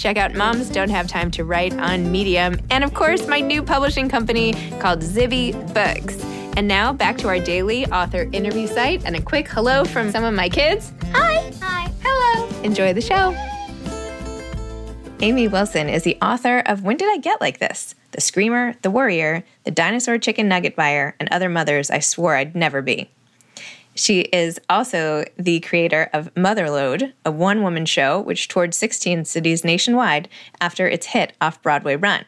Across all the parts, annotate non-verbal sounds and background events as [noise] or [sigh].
Check out Moms Don't Have Time to Write on Medium. And of course, my new publishing company called Zibby Books. And now back to our daily author interview site and a quick hello from some of my kids. Hi. Hi. Hello. Enjoy the show. Amy Wilson is the author of When Did I Get Like This? The Screamer, The Worrier, The Dinosaur Chicken Nugget Buyer, and Other Mothers I Swore I'd Never Be. She is also the creator of Motherload, a one woman show which toured 16 cities nationwide after its hit off Broadway run.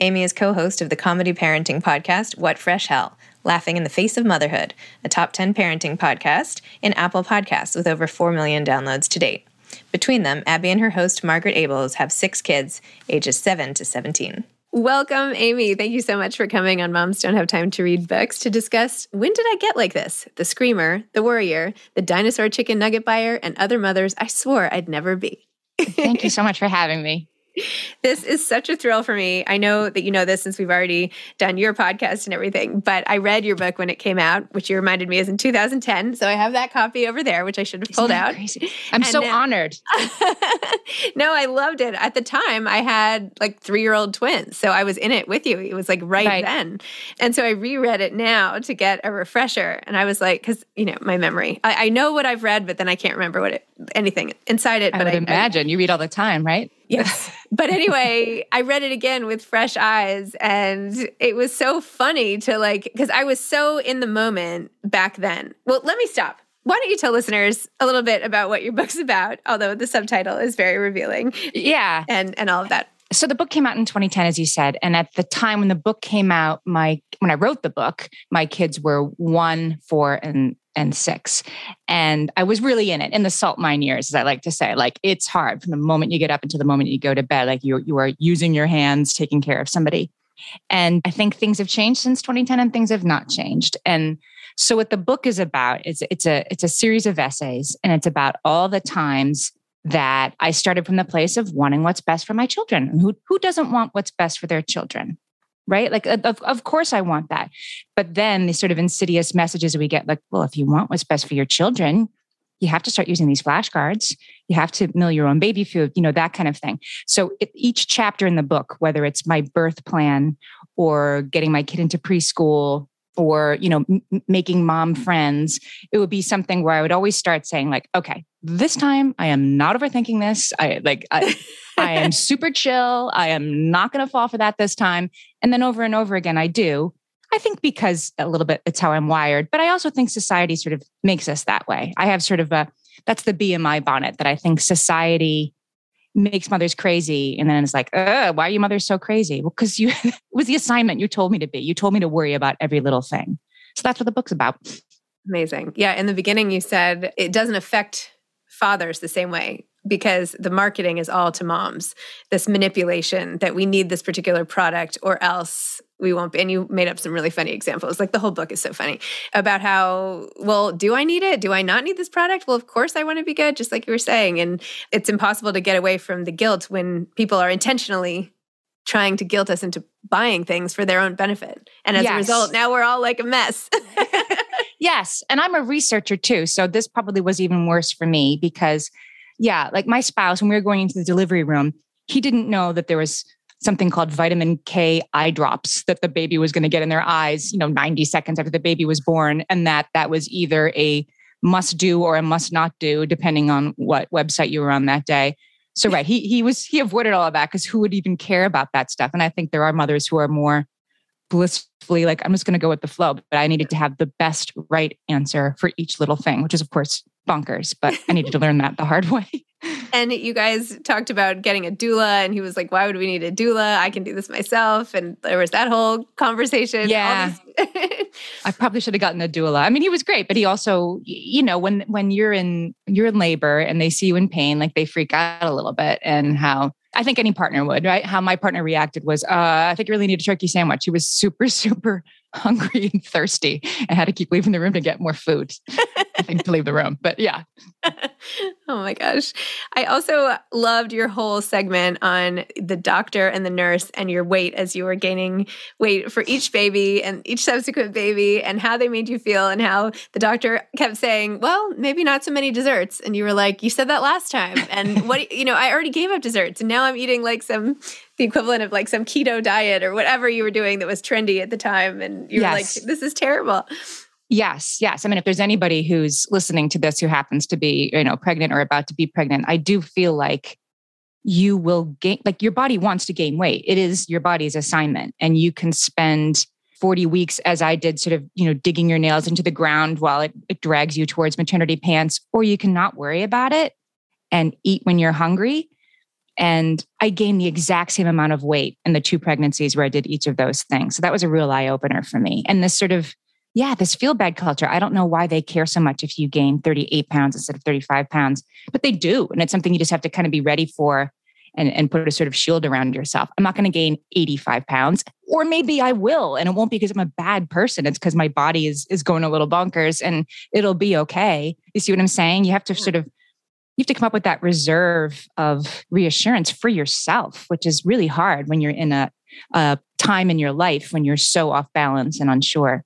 Amy is co host of the comedy parenting podcast, What Fresh Hell Laughing in the Face of Motherhood, a top 10 parenting podcast in Apple Podcasts with over 4 million downloads to date. Between them, Abby and her host, Margaret Ables, have six kids, ages 7 to 17. Welcome, Amy. Thank you so much for coming on Moms Don't Have Time to Read Books to discuss When Did I Get Like This? The Screamer, The Worrier, The Dinosaur Chicken Nugget Buyer, and Other Mothers I Swore I'd Never Be. Thank you so much for having me. [laughs] This is such a thrill for me. I know that you know this since we've already done your podcast and everything, but I read your book when it came out, which you reminded me is in 2010. So I have that copy over there, which I should have pulled out. Crazy? I'm and so now, honored. [laughs] no, I loved it. At the time, I had like three year old twins. So I was in it with you. It was like right, right, then. And so I reread it now to get a refresher. And I was like, because, you know, my memory, I, I, know what I've read, but then I can't remember what it, anything inside it. I but would I imagine I, you read all the time, right? Yes. [laughs] But anyway, I read it again with fresh eyes and it was so funny to like because I was so in the moment back then. Well, let me stop. Why don't you tell listeners a little bit about what your book's about, although the subtitle is very revealing. Yeah. And and all of that. So the book came out in 2010 as you said, and at the time when the book came out, my when I wrote the book, my kids were 1, 4 and and six. And I was really in it in the salt mine years, as I like to say. Like it's hard from the moment you get up until the moment you go to bed. Like you you are using your hands, taking care of somebody. And I think things have changed since 2010 and things have not changed. And so what the book is about is it's a it's a series of essays and it's about all the times that I started from the place of wanting what's best for my children. Who who doesn't want what's best for their children? Right? Like, of, of course I want that. But then the sort of insidious messages we get, like, well, if you want what's best for your children, you have to start using these flashcards. You have to mill your own baby food, you know, that kind of thing. So it, each chapter in the book, whether it's my birth plan or getting my kid into preschool or you know m- making mom mm. friends it would be something where i would always start saying like okay this time i am not overthinking this. I like i, [laughs] I am super chill. I am not going to fall for that this time. And then over and over again i do. I think because a little bit it's how i'm wired but i also think society sort of makes us that way. I have sort of a that's the bmi bonnet that i think society makes mothers crazy. And then it's like, why are you mothers so crazy? Well, because you [laughs] it was the assignment you told me to be. You told me to worry about every little thing. So that's what the book's about. Amazing. Yeah. In the beginning, you said it doesn't affect fathers the same way because the marketing is all to moms. This manipulation that we need this particular product or else we won't be. And you made up some really funny examples. Like the whole book is so funny about how, well, do I need it? Do I not need this product? Well, of course I want to be good, just like you were saying. And it's impossible to get away from the guilt when people are intentionally trying to guilt us into buying things for their own benefit. And as yes. a result, now we're all like a mess. [laughs] yes. And I'm a researcher too. So this probably was even worse for me because, yeah, like my spouse, when we were going into the delivery room, he didn't know that there was something called vitamin K eye drops that the baby was going to get in their eyes, you know, 90 seconds after the baby was born. And that that was either a must do or a must not do, depending on what website you were on that day. So right, he he was he avoided all of that because who would even care about that stuff? And I think there are mothers who are more blissfully like, I'm just going to go with the flow, but I needed to have the best right answer for each little thing, which is of course bonkers, but I needed to learn that the hard [laughs] way. And you guys talked about getting a doula, and he was like, "Why would we need a doula? I can do this myself." And there was that whole conversation. Yeah, [laughs] I probably should have gotten a doula. I mean, he was great, but he also, you know, when when you're in you're in labor and they see you in pain, like they freak out a little bit, and how I think any partner would, right? How my partner reacted was, uh, I think you really need a turkey sandwich. He was super, [laughs] super hungry and thirsty and had to keep leaving the room to get more food. [laughs] I think to leave the room. But yeah. [laughs] oh my gosh. I also loved your whole segment on the doctor and the nurse and your weight as you were gaining weight for each baby and each subsequent baby and how they made you feel and how the doctor kept saying, well, maybe not so many desserts. And you were like, you said that last time. And [laughs] what, you know, I already gave up desserts and now I'm eating like some the equivalent of like some keto diet or whatever you were doing that was trendy at the time and you're yes. like this is terrible yes yes i mean if there's anybody who's listening to this who happens to be you know pregnant or about to be pregnant i do feel like you will gain like your body wants to gain weight it is your body's assignment and you can spend 40 weeks as i did sort of you know digging your nails into the ground while it, it drags you towards maternity pants or you can not worry about it and eat when you're hungry and I gained the exact same amount of weight in the two pregnancies where I did each of those things. So that was a real eye opener for me. And this sort of, yeah, this feel bad culture. I don't know why they care so much if you gain 38 pounds instead of 35 pounds, but they do. And it's something you just have to kind of be ready for and, and put a sort of shield around yourself. I'm not going to gain 85 pounds, or maybe I will. And it won't be because I'm a bad person. It's because my body is is going a little bonkers and it'll be okay. You see what I'm saying? You have to sort of you have to come up with that reserve of reassurance for yourself, which is really hard when you're in a, a time in your life when you're so off balance and unsure.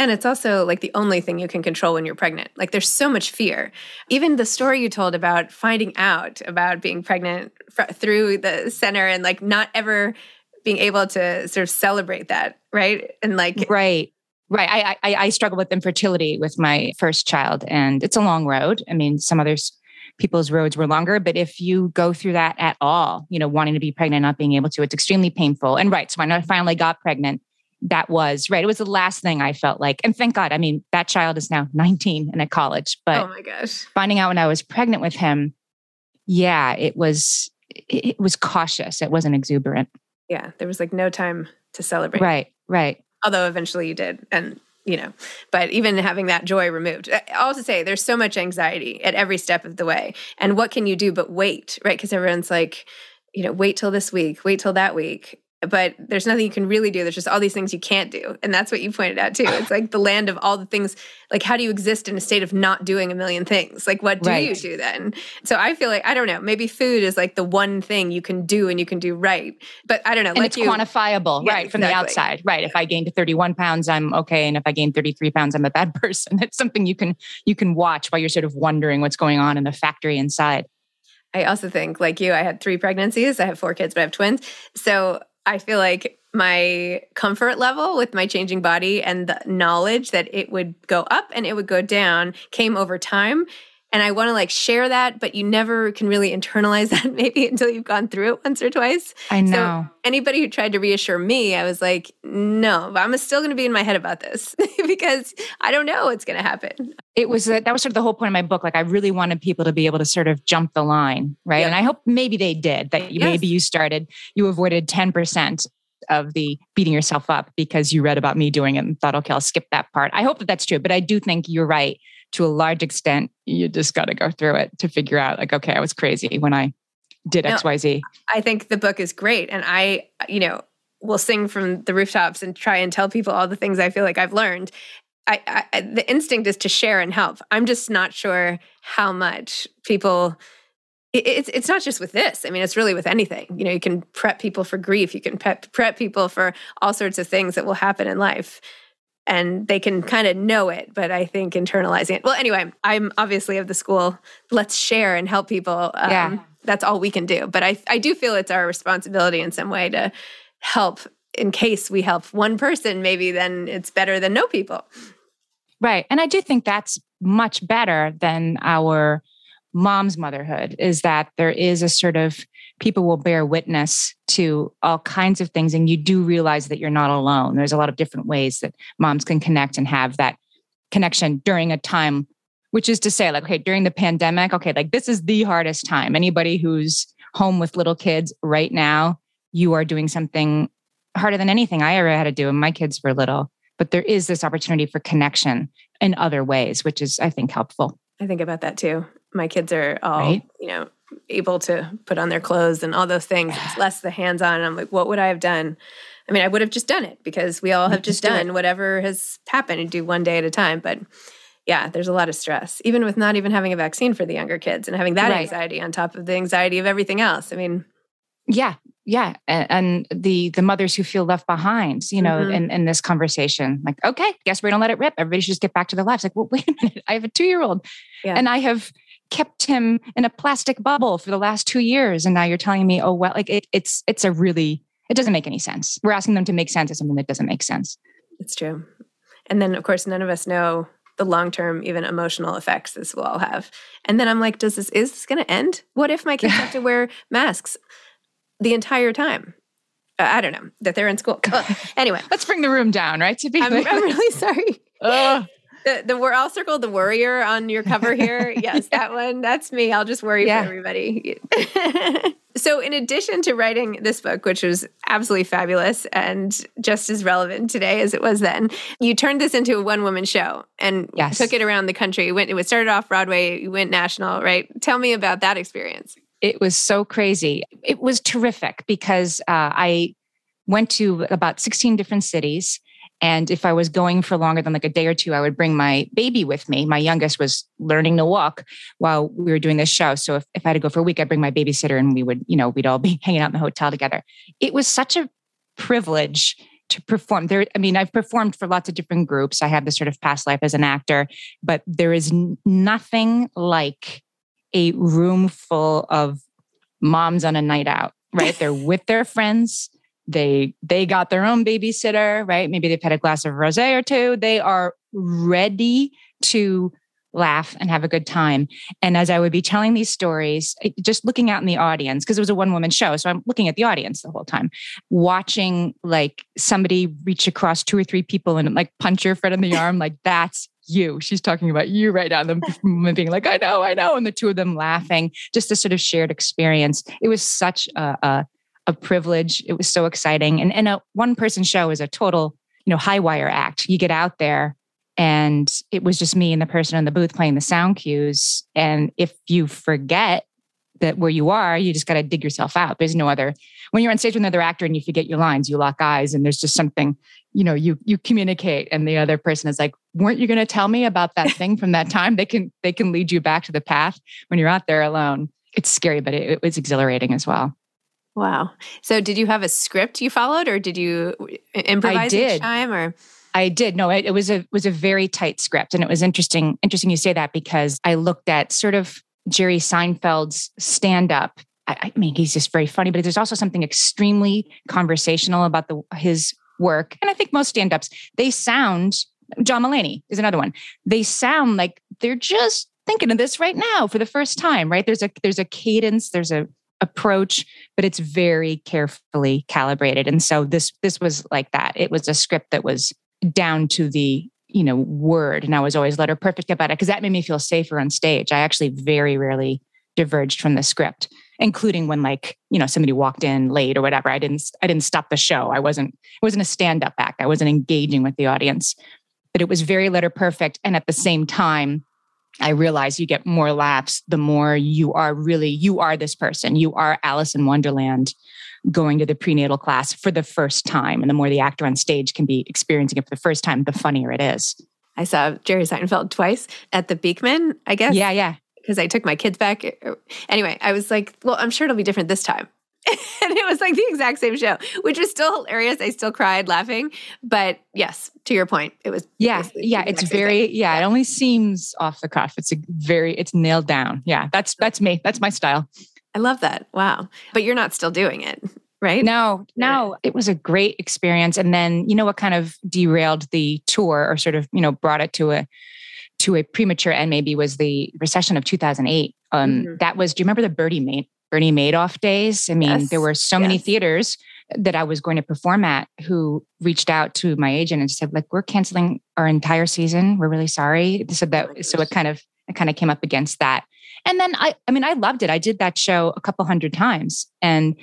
And it's also like the only thing you can control when you're pregnant. Like there's so much fear. Even the story you told about finding out about being pregnant fr- through the center and like not ever being able to sort of celebrate that, right? And like right. Right. I, I I struggle with infertility with my first child, and it's a long road. I mean, some others people's roads were longer. But if you go through that at all, you know, wanting to be pregnant, not being able to, it's extremely painful. And right. So when I finally got pregnant, that was right. It was the last thing I felt like. And thank God, I mean, that child is now [laughs] 19 and at college. But oh my gosh. Finding out when I was pregnant with him, yeah, it was it was cautious. It wasn't exuberant. Yeah. There was like no time to celebrate. Right, right. Although eventually you did. And you know, but even having that joy removed, all to say, there's so much anxiety at every step of the way. And what can you do but wait, right? Because everyone's like, you know, wait till this week, wait till that week but there's nothing you can really do. There's just all these things you can't do. And that's what you pointed out too. It's like the land of all the things. Like, how do you exist in a state of not doing a million things? Like, what do right. you do then? So I feel like, I don't know, maybe food is like the one thing you can do and you can do right. But I don't know. And it's you, quantifiable, yeah, right? From the outside, right? If I gained 31 pounds, I'm okay. And if I gain 33 pounds, I'm a bad [laughs] person. It's something you can, you can watch while you're sort of wondering what's going on in the factory inside. I also think, like you, I had three pregnancies. I have four kids, but I have twins. So I feel like my comfort level with my changing body and the knowledge that it would go up and it would go down came over time and I want to like share that, but you never can really internalize [laughs] that maybe until you've gone through it once or twice. I know. So anybody who tried to reassure me, I was like, no, I'm still going to be in my head about this [laughs] because I don't know what's going to happen. It was that was sort of the whole point of my book. Like I really wanted people to be able to sort of jump the line, right? Yep. And I hope maybe they did. That you, yes. maybe you started, you avoided ten percent of the beating yourself up because you read about me doing it and thought, okay, I'll skip that part. I hope that that's true, but I do think you're right to a large extent, you just got to go through it to figure out, like, okay, I was crazy when I did no, XYZ. I think the book is great. And I, you know, will sing from the rooftops and try and tell people all the things I feel like I've learned. I, I, the instinct is to share and help. I'm just not sure how much people. it's it's not just with this. I mean, it's really with anything. You know, you can prep people for grief. You can prep prep people for all sorts of things that will happen in life and they can kind of know it, but I think internalizing it. Well, anyway, I'm obviously of the school. Let's share and help people. Um, yeah. that's all we can do. But I, I do feel it's our responsibility in some way to help in case we help one person, maybe then it's better than no people. Right. And I do think that's much better than our mom's motherhood is that there is a sort of people will bear witness to all kinds of things and you do realize that you're not alone. There's a lot of different ways that moms can connect and have that connection during a time which is to say like okay during the pandemic okay like this is the hardest time. Anybody who's home with little kids right now you are doing something harder than anything i ever had to do when my kids were little. But there is this opportunity for connection in other ways which is i think helpful. I think about that too. My kids are all right? you know able to put on their clothes and all those things it's less the hands on i'm like what would i have done i mean i would have just done it because we all have [laughs] just, just done whatever has happened and do one day at a time but yeah, there's a lot of stress, even with not even having a vaccine for the younger kids and having that right. anxiety on top of the anxiety of everything else. I mean, yeah, yeah, and, and the the mothers who feel left behind, you know, mm-hmm. in, in this conversation, like, okay, guess we're gonna let it rip. Everybody should just get back to their lives. Like, well, [laughs] wait a minute, I have a two year old, yeah. and I have kept him in a plastic bubble for the last two years, and now you're telling me, oh well, like it, it's it's a really it doesn't make any sense. We're asking them to make sense of something that doesn't make sense. It's true, and then of course none of us know the long term, even emotional effects this will all have. And then I'm like, does this is this going to end? What if my kids have to [laughs] wear masks the entire time? Uh, I don't know that they're in school. [laughs] anyway, let's bring the room down, right? To be, I'm, I'm really sorry. [laughs] Uh. The, the we're all circled the worrier on your cover here. [laughs] yes, that one. That's me. I'll just worry yeah. for everybody. [laughs] so, in addition to writing this book, which was absolutely fabulous and just as relevant today as it was then, you turned this into a one woman show and yes. took it around the country. You went. It started off Broadway. You went national. Right. Tell me about that experience. It was so crazy. It was terrific because uh, I went to about 16 different cities and if I was going for longer than like a day or two, I would bring my baby with me. My youngest was learning to walk while we were doing this show. So if, if I had to go for a week, I'd bring my babysitter and we would, you know, we'd all be [laughs] hanging out in the hotel together. It was such a privilege to perform there. I mean, I've performed for lots of different groups. I have this sort of past life as an actor, but there is nothing like a room full of moms on a night out, right? [laughs] They're with their friends they they got their own babysitter right maybe they've had a glass of rosé or two they are ready to laugh and have a good time and as i would be telling these stories just looking out in the audience because it was a one woman show so i'm looking at the audience the whole time watching like somebody reach across two or three people and like punch your friend in the arm like that's you. She's talking about you right now. And [laughs] being like, I know, I know. And the two of them laughing, just a sort of shared experience. It was such a, a a privilege. It was so exciting. And, and a one person show is a total, you know, high wire act. You get out there and it was just me and the person in the booth playing the sound cues. And if you forget that where you are, you just got to dig yourself out. There's no other, when you're on stage with another actor and you forget your lines, you lock eyes and there's just something, you know, you, you communicate and the other person is like, weren't you going to tell me about that thing from that time? They can, they can lead you back to the path when you're out there alone. It's scary, but it, it was exhilarating as well. Wow. So did you have a script you followed or did you improvise I did. each time or I did. No, it, it was a was a very tight script and it was interesting interesting you say that because I looked at sort of Jerry Seinfeld's stand up. I, I mean, he's just very funny, but there's also something extremely conversational about the his work. And I think most stand-ups, they sound John Mulaney is another one. They sound like they're just thinking of this right now for the first time, right? There's a there's a cadence, there's a approach but it's very carefully calibrated. And so this this was like that. It was a script that was down to the you know word. And i was always letter perfect about it because that made me feel safer on stage. I actually very rarely diverged from the script including when like you know somebody walked in late or whatever. I didn't i didn't stop the show. I wasn't it wasn't a stand up act. I wasn't engaging with the audience. But it was very letter perfect and at the same time I realize you get more laughs the more you are really, you are this person. You are Alice in Wonderland going to the prenatal class for the first time. And the more the actor on stage can be experiencing it for the first time, the funnier it is. I saw Jerry Seinfeld twice at the Beacon, I guess. Yeah, yeah. Because I took my kids back. Anyway, I was like, well, I'm sure it'll be different this time. [laughs] and it was like the exact same show, which was still hilarious. I still cried laughing. But yes, to your point, it was yeah, yeah. It's very yeah, yeah, It only seems off the cuff. It's a very it's nailed down. Yeah, that's that's me. That's my style. I love that. Wow. But you're not still doing it, right? No, no. It was a great experience. And then, you know what kind of derailed the tour or sort of, you know, brought it to a to a premature end maybe was the recession of 2008. Um, mm-hmm. That was, do you remember the birdie Made, Bernie Madoff days? I mean, yes. there were so yes. many theaters that I was going to perform at who reached out to my agent and said, like, we're canceling our entire season. We're really sorry. So that, oh so it kind of, it kind of came up against that. And then I, I mean, I loved it. I did that show a couple hundred times. And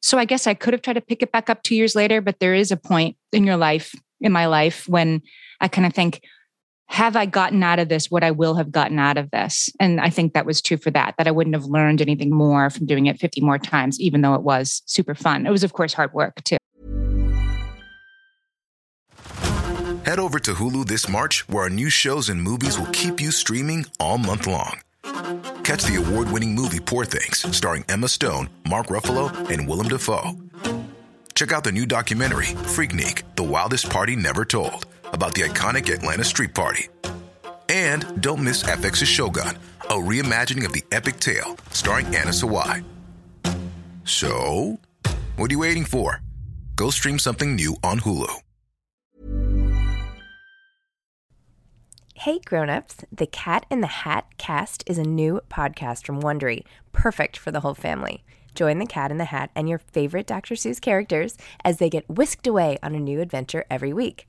so I guess I could have tried to pick it back up two years later, but there is a point in your life, in my life, when I kind of think, have I gotten out of this what I will have gotten out of this? And I think that was true for that, that I wouldn't have learned anything more from doing it 50 more times, even though it was super fun. It was, of course, hard work too. Head over to Hulu this March, where our new shows and movies will keep you streaming all month long. Catch the award winning movie Poor Things, starring Emma Stone, Mark Ruffalo, and Willem Dafoe. Check out the new documentary, Freaknik The Wildest Party Never Told, about the iconic Atlanta Street Party. And don't miss FX's Shogun, a reimagining of the epic tale, starring Anna Sawai. So, what are you waiting for? Go stream something new on Hulu. Hey grown-ups, the Cat in the Hat cast is a new podcast from Wondery, perfect for the whole family. Join the Cat in the Hat and your favorite Dr. Seuss characters as they get whisked away on a new adventure every week.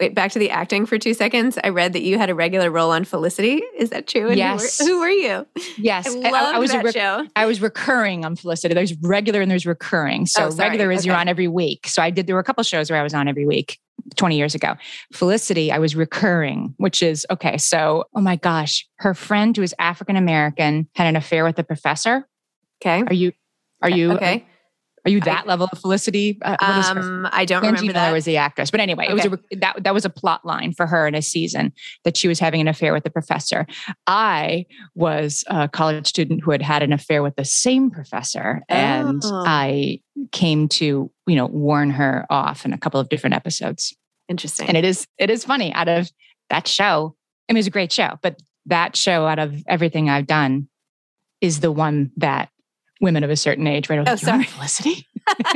Wait, back to the acting for two seconds. I read that you had a regular role on Felicity. Is that true? And yes. Who were, who were you? Yes, I, I, I was that rec- show. I was recurring on Felicity. There's regular and there's recurring. So oh, regular is okay. you're on every week. So I did. There were a couple shows where I was on every week. 20 years ago. Felicity, I was recurring, which is okay. So, oh my gosh, her friend who is African American had an affair with the professor. Okay. Are you, are you, okay. Are you that I, level of Felicity? Uh, um, I don't Angie remember that. was the actress, but anyway, okay. it was a, that that was a plot line for her in a season that she was having an affair with the professor. I was a college student who had had an affair with the same professor, and oh. I came to you know warn her off in a couple of different episodes. Interesting, and it is it is funny out of that show. I mean, it was a great show, but that show out of everything I've done is the one that women of a certain age, right? Oh, sorry, Felicity.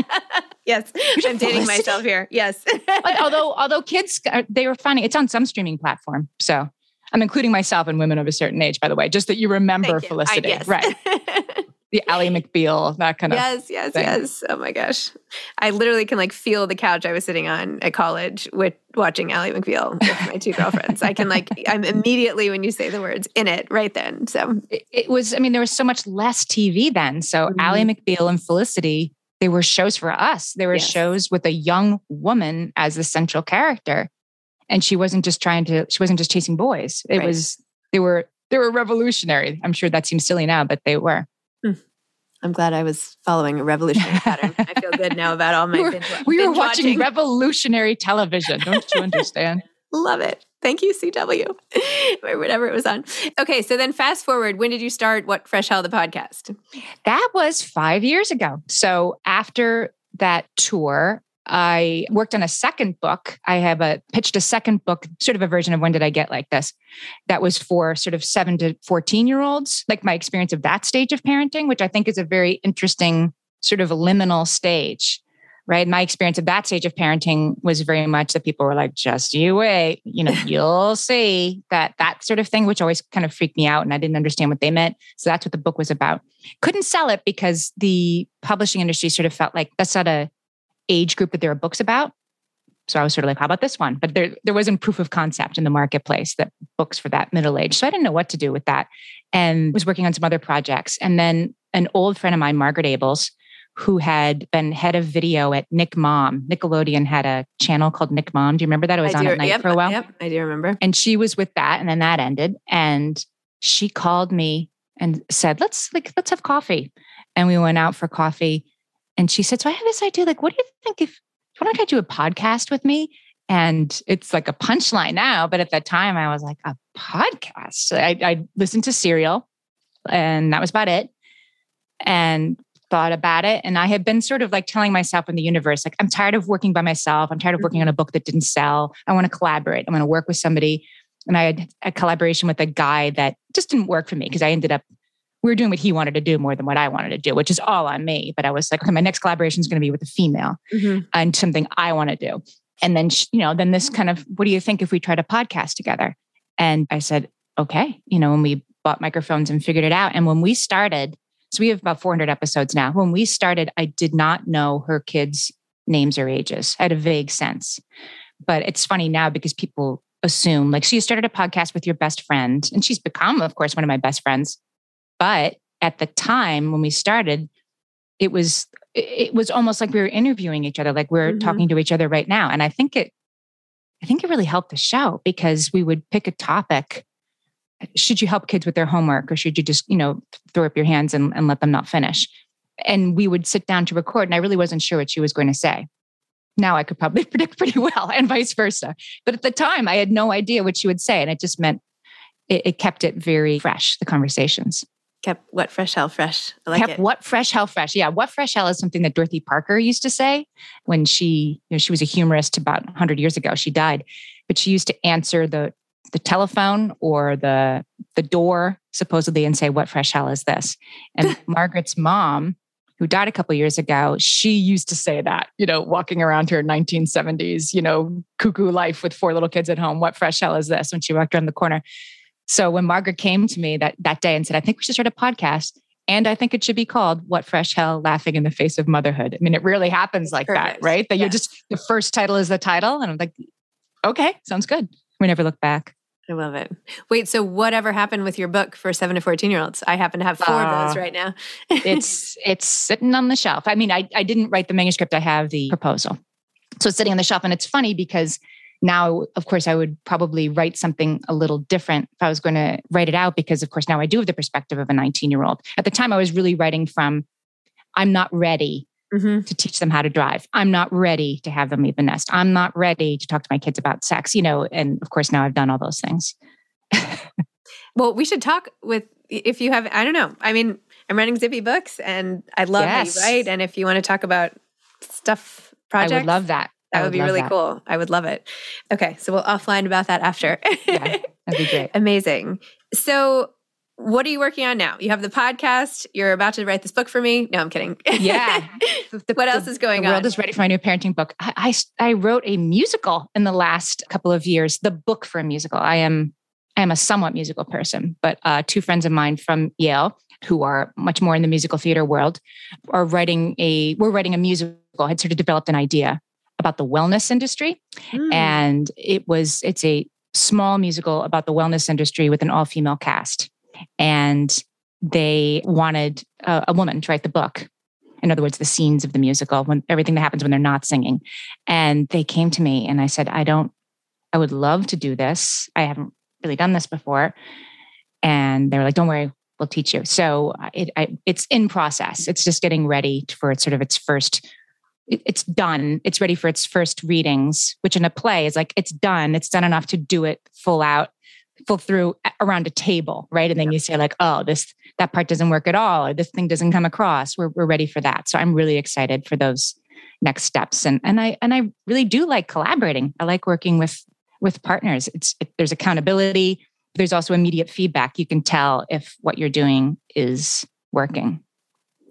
[laughs] yes, I'm dating myself here. Yes. [laughs] although, although kids, uh, they were funny. It's on some streaming platform, so I'm including myself and women of a certain age. By the way, just that you remember you. Felicity, I, yes. right? [laughs] the Ally McBeal, that kind of yes, yes, yes. Oh my gosh, I literally can like feel the couch I was sitting on at college with watching Ally McBeal with my two girlfriends. I can like I'm immediately when you say the words in it right then. So it, it was. I mean, there was so much less TV then. So mm-hmm. Ally McBeal and Felicity, they were shows for us. They were yes. shows with a young woman as the central character, and she wasn't just trying to. She wasn't just chasing boys. It right. was. They were. They were revolutionary. I'm sure that seems silly now, but they were. Mm. I'm glad I was following a revolutionary [laughs] pattern. I feel good now about all my. we were, we were watching, watching revolutionary television. Don't you understand? [laughs] Love it. Thank you, CW, [laughs] or whatever it was on. Okay, so then fast forward. When did you start What Fresh Hell the podcast? That was five years ago. So after that tour, I worked on a second book. I have a pitched a second book, sort of a version of When Did I Get Like This? That was for sort of seven to 14 year olds, like my experience of that stage of parenting, which I think is a very interesting sort of liminal stage right? My experience of that stage of parenting was very much that people were like, just you wait, you know, [laughs] you'll see that that sort of thing, which always kind of freaked me out and I didn't understand what they meant. So that's what the book was about. Couldn't sell it because the publishing industry sort of felt like that's not a age group that there are books about. So I was sort of like, how about this one? But there, there wasn't proof of concept in the marketplace that books for that middle age. So I didn't know what to do with that and was working on some other projects. And then an old friend of mine, Margaret Ables, who had been head of video at Nick Mom. Nickelodeon had a channel called Nick Mom. Do you remember that? It was I on do, at night yep, for a while. Yep, I do remember. And she was with that, and then that ended. And she called me and said, "Let's like let's have coffee." And we went out for coffee. And she said, "So I have this idea. Like, what do you think if why don't I do a podcast with me?" And it's like a punchline now, but at that time I was like, "A podcast?" I, I listened to Serial, and that was about it. And thought about it. And I had been sort of like telling myself in the universe, like, I'm tired of working by myself. I'm tired of working on a book that didn't sell. I want to collaborate. I want to work with somebody. And I had a collaboration with a guy that just didn't work for me because I ended up, we were doing what he wanted to do more than what I wanted to do, which is all on me. But I was like, okay, my next collaboration is going to be with a female mm-hmm. and something I want to do. And then, you know, then this kind of, what do you think if we tried a podcast together? And I said, okay, you know, when we bought microphones and figured it out. And when we started, so we have about 400 episodes now. When we started, I did not know her kids' names or ages. I had a vague sense. But it's funny now because people assume, like, so you started a podcast with your best friend, and she's become, of course, one of my best friends. But at the time when we started, it was it was almost like we were interviewing each other, like we're mm-hmm. talking to each other right now. And I think it I think it really helped the show because we would pick a topic. Should you help kids with their homework or should you just you know throw up your hands and, and let them not finish? And we would sit down to record and i really wasn't sure what she was going to say. Now i could probably [laughs] predict pretty well and vice versa. But at the time i had no idea what she would say and it just meant it, it kept it very fresh the conversations kept what fresh hell fresh. I like kept it. what fresh hell fresh. Yeah what fresh hell is something that dorothy parker used to say when she you know she was a humorist about 100 years ago. She died. But she used to answer the the telephone or the the door supposedly and say what fresh hell is this? And [laughs] margaret's mom who died a couple years ago she used to say that you know walking around her 1970s you know cuckoo life with four little kids at home. What fresh hell is this? when she walked around the corner so when margaret came to me that that day and said i think we should start a podcast and I think it should be called What Fresh Hell Laughing in the Face of Motherhood. I mean, it really happens like Perfect. that, right? That yes. you're just, the first title is the title. And I'm like, okay, sounds good. We never look back. I love it. Wait, so whatever happened with your book for seven to 14 year olds? I happen to have four uh, of those right now. it's [laughs] it's sitting on the shelf. I mean, I, I didn't write the manuscript, I have the proposal. So it's sitting on the shelf. And it's funny because now, of course, I would probably write something a little different if I was going to write it out, because of course, now I do have the perspective of a 19 year old. At the time, I was really writing from, I'm not ready mm-hmm. to teach them how to drive. I'm not ready to have them leave the nest. I'm not ready to talk to my kids about sex, you know, and of course now I've done all those things. [laughs] well, we should talk with if you have I don't know. I mean, I'm running Zibby Books and I love yes. that you write and if you want to talk about stuff projects. I would love that. That would, would be really that. cool. I would love it. Okay, so we'll offline about that after. yeah, that'd be [laughs] great. Amazing. So what are you working on now? You have the podcast. You're about to write this book for me. No, I'm kidding. Yeah. [laughs] The, what else is going the on? The world is ready for my new parenting book. I, I, I wrote a musical in the last couple of years. The book for a musical. I am I am a somewhat musical person, but uh, two friends of mine from Yale who are much more in the musical theater world are writing a. We're writing a musical. I had sort of developed an idea about the wellness industry, mm. and it was it's a small musical about the wellness industry with an all female cast and they wanted a, a woman to write the book. In other words the scenes of the musical when everything that happens when they're not singing. And they came to me and i said i don't i would love to do this. I haven't really done this before. And they were like don't worry we'll teach you. So it, I, it's in process. It's just getting ready for its sort of its first it's done it's ready for its first readings which in a play is like it's done it's done enough to do it full out full through around a table, right? And then you say like, oh, this that part doesn't work at all, or this thing doesn't come across. We're we're ready for that. So I'm really excited for those next steps. And and I and I really do like collaborating. I like working with with partners. It's it, there's accountability. There's also immediate feedback. You can tell if what you're doing is working.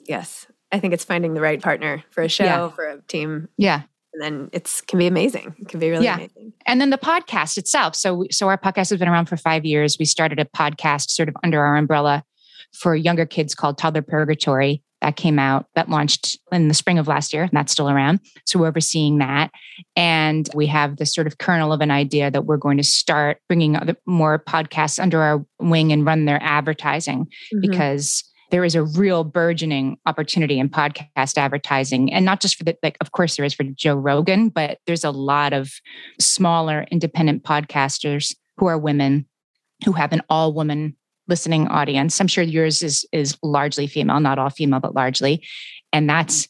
Yes. I think it's finding the right partner for a show, yeah. for a team. Yeah. And then it's can be amazing. It can be really yeah. amazing. And then the podcast itself. So so our podcast has been around for 5 years. We started a podcast sort of under our umbrella for younger kids called Toddler Purgatory that came out that launched in the spring of last year and that's still around so we're overseeing that and we have this sort of kernel of an idea that we're going to start bringing other, more podcasts under our wing and run their advertising mm-hmm. because there is a real burgeoning opportunity in podcast advertising. And not just for the like of course there is for joe rogan but there's a lot of smaller independent podcasters who are women who have an all woman listening audience. I'm sure yours is is largely female not all female but largely. And that's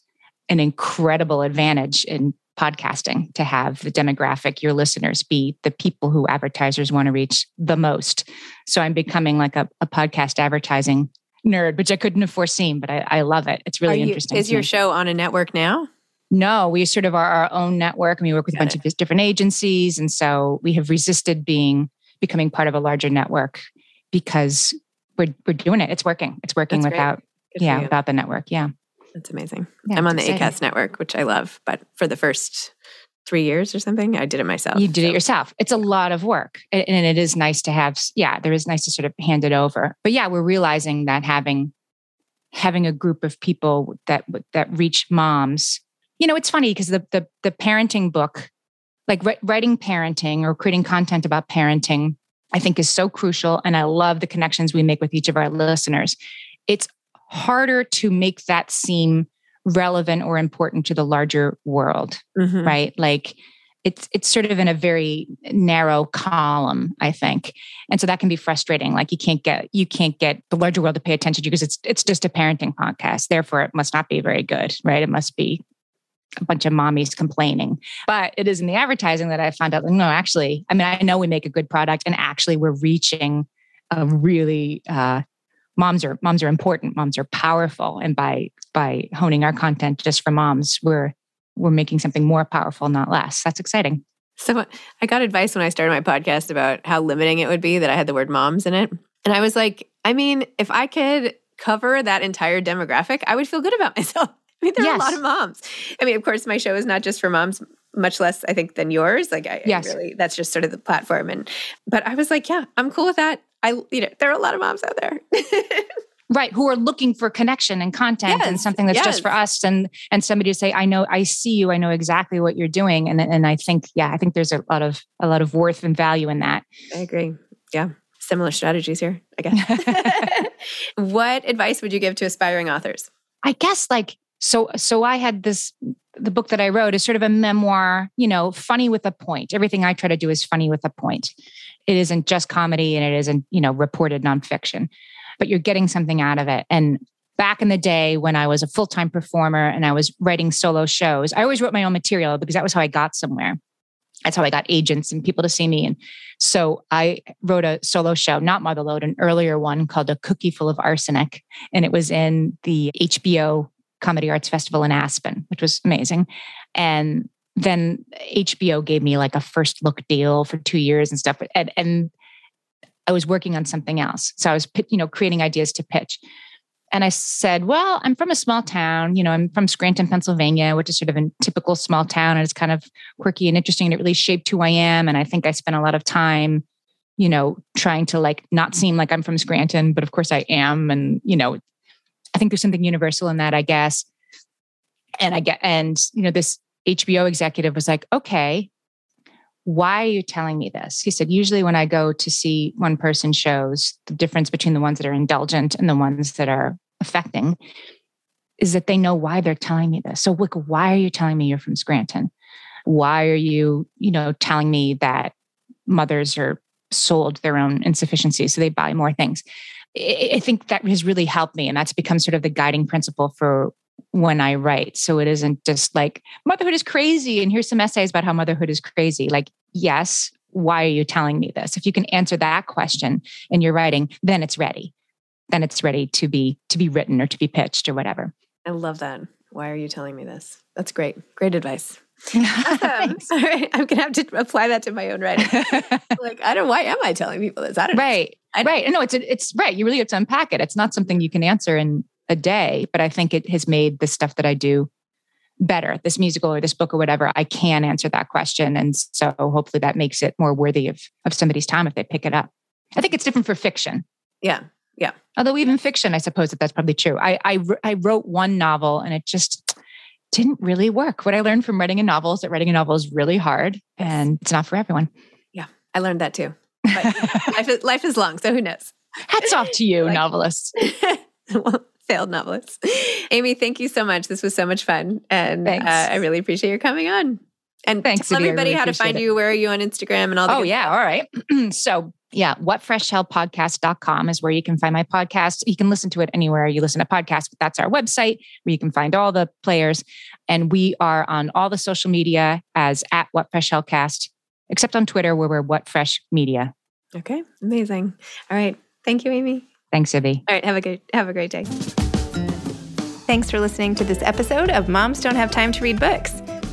an incredible advantage in podcasting to have the demographic your listeners be the people who advertisers want to reach the most. So i'm becoming like a, a podcast advertising nerd, which I couldn't have foreseen, but I, I love it. It's really you, interesting. Is your show on a network now? No, we sort of are our own network and we work with Got a bunch it. of different agencies. And so we have resisted being becoming part of a larger network because we're we're doing it. It's working. It's working That's without yeah, without the network. Yeah. That's amazing. Yeah, I'm on the exciting. ACAST network, which I love, but for the first three years or something. I did it myself. You did so. it yourself. It's a lot of work. And it is nice to have, yeah, there is nice to sort of hand it over. But yeah, we're realizing that having having a group of people that that reach moms, you know, it's funny because the the the parenting book, like writing parenting or creating content about parenting, I think is so crucial. And I love the connections we make with each of our listeners. It's harder to make that seem relevant or important to the larger world, mm-hmm. right? Like it's it's sort of in a very narrow column, I think. And so that can be frustrating. Like you can't get you can't get the larger world to pay attention to you because it's it's just a parenting podcast. Therefore, it must not be very good, right? It must be a bunch of mommies complaining. But it is in the advertising that I found out, no, actually, I mean, I know we make a good product and actually we're reaching a really uh, moms are moms are important moms are powerful and by by honing our content just for moms we're we're making something more powerful not less that's exciting so i got advice when i started my podcast about how limiting it would be that i had the word moms in it and i was like i mean if i could cover that entire demographic i would feel good about [laughs] myself I mean, there yes. are a lot of moms. I mean, of course, my show is not just for moms, much less, I think, than yours. Like, I, yes. I really, that's just sort of the platform. And, but I was like, yeah, I'm cool with that. I, you know, there are a lot of moms out there. [laughs] right who are looking for connection and content yes, and something that's yes. just for us and and somebody to say i know i see you i know exactly what you're doing. And and i think yeah i think there's a lot of a lot of worth and value in that. I agree. Yeah similar strategies here i guess. [laughs] [laughs] What advice would you give to aspiring authors? I guess like so so i had this the book that i wrote is sort of a memoir you know funny with a point. Everything i try to do is funny with a point. It isn't just comedy and it isn't you know reported nonfiction but you're getting something out of it. And back in the day when i was a full-time performer and i was writing solo shows i always wrote my own material because that was how i got somewhere. That's how i got agents and people to see me. And so i wrote a solo show not motherload an earlier one called a cookie full of arsenic. And it was in the hbo Comedy Arts Festival in Aspen, which was amazing. And then HBO gave me like a first look deal for two years and stuff. And, and I was working on something else. So I was, you know, creating ideas to pitch. And I said, well, I'm from a small town. You know, I'm from Scranton, Pennsylvania, which is sort of a typical small town. And it's kind of quirky and interesting. And it really shaped who I am. And I think I spent a lot of time, you know, trying to like not seem like I'm from Scranton, but of course I am. And, you know, I think there's something universal in that, I guess. And I get, and you know, this HBO executive was like, okay, why are you telling me this? He said, usually when I go to see one person shows, the difference between the ones that are indulgent and the ones that are affecting is that they know why they're telling me this. So, look, why are you telling me you're from Scranton? Why are you, you know, telling me that mothers are sold their own insufficiencies so they buy more things? I think that has really helped me. And that's become sort of the guiding principle for when I write. So it isn't just like motherhood is crazy and here's some essays about how motherhood is crazy. Like, yes, why are you telling me this? If you can answer that question in your writing, then it's ready. Then it's ready to be to be written or to be pitched or whatever. I love that. Why are you telling me this? That's great. Great advice. [laughs] Um, [laughs] right. I'm gonna have to apply that to my own writing. [laughs] like, I don't why am I telling people this? I don't right. know. right. No, it's it's right. You really have to unpack it. It's not something you can answer in a day, but I think it has made the stuff that I do better, this musical or this book or whatever. I can answer that question. And so hopefully that makes it more worthy of, of somebody's time if they pick it up. I think it's different for fiction. Yeah. Yeah. Although even fiction, I suppose that that's probably true. I, I, I wrote one novel and it just didn't really work. What I learned from writing a novel is that writing a novel is really hard and it's not for everyone. Yeah. I learned that too. [laughs] life, is, life is long. So who knows? Hats off to you, [laughs] like, novelists. [laughs] well, failed novelists. Amy, thank you so much. This was so much fun. And uh, I really appreciate your coming on. And thanks, tell everybody really how to find it. you. Where are you on Instagram and all that? Oh, yeah. All right. [clears throat] so yeah, whatfreshhellpodcast.com is where you can find my podcast. You can listen to it anywhere you listen to podcasts, but that's our website where you can find all the players. And we are on all the social media as at What Fresh Hellcast, except on Twitter where we're What Fresh Media. Okay, amazing. All right. Thank you, Amy. Thanks, Zibby. All right, have a good have a great day. Thanks for listening to this episode of Moms Don't Have Time to Read Books.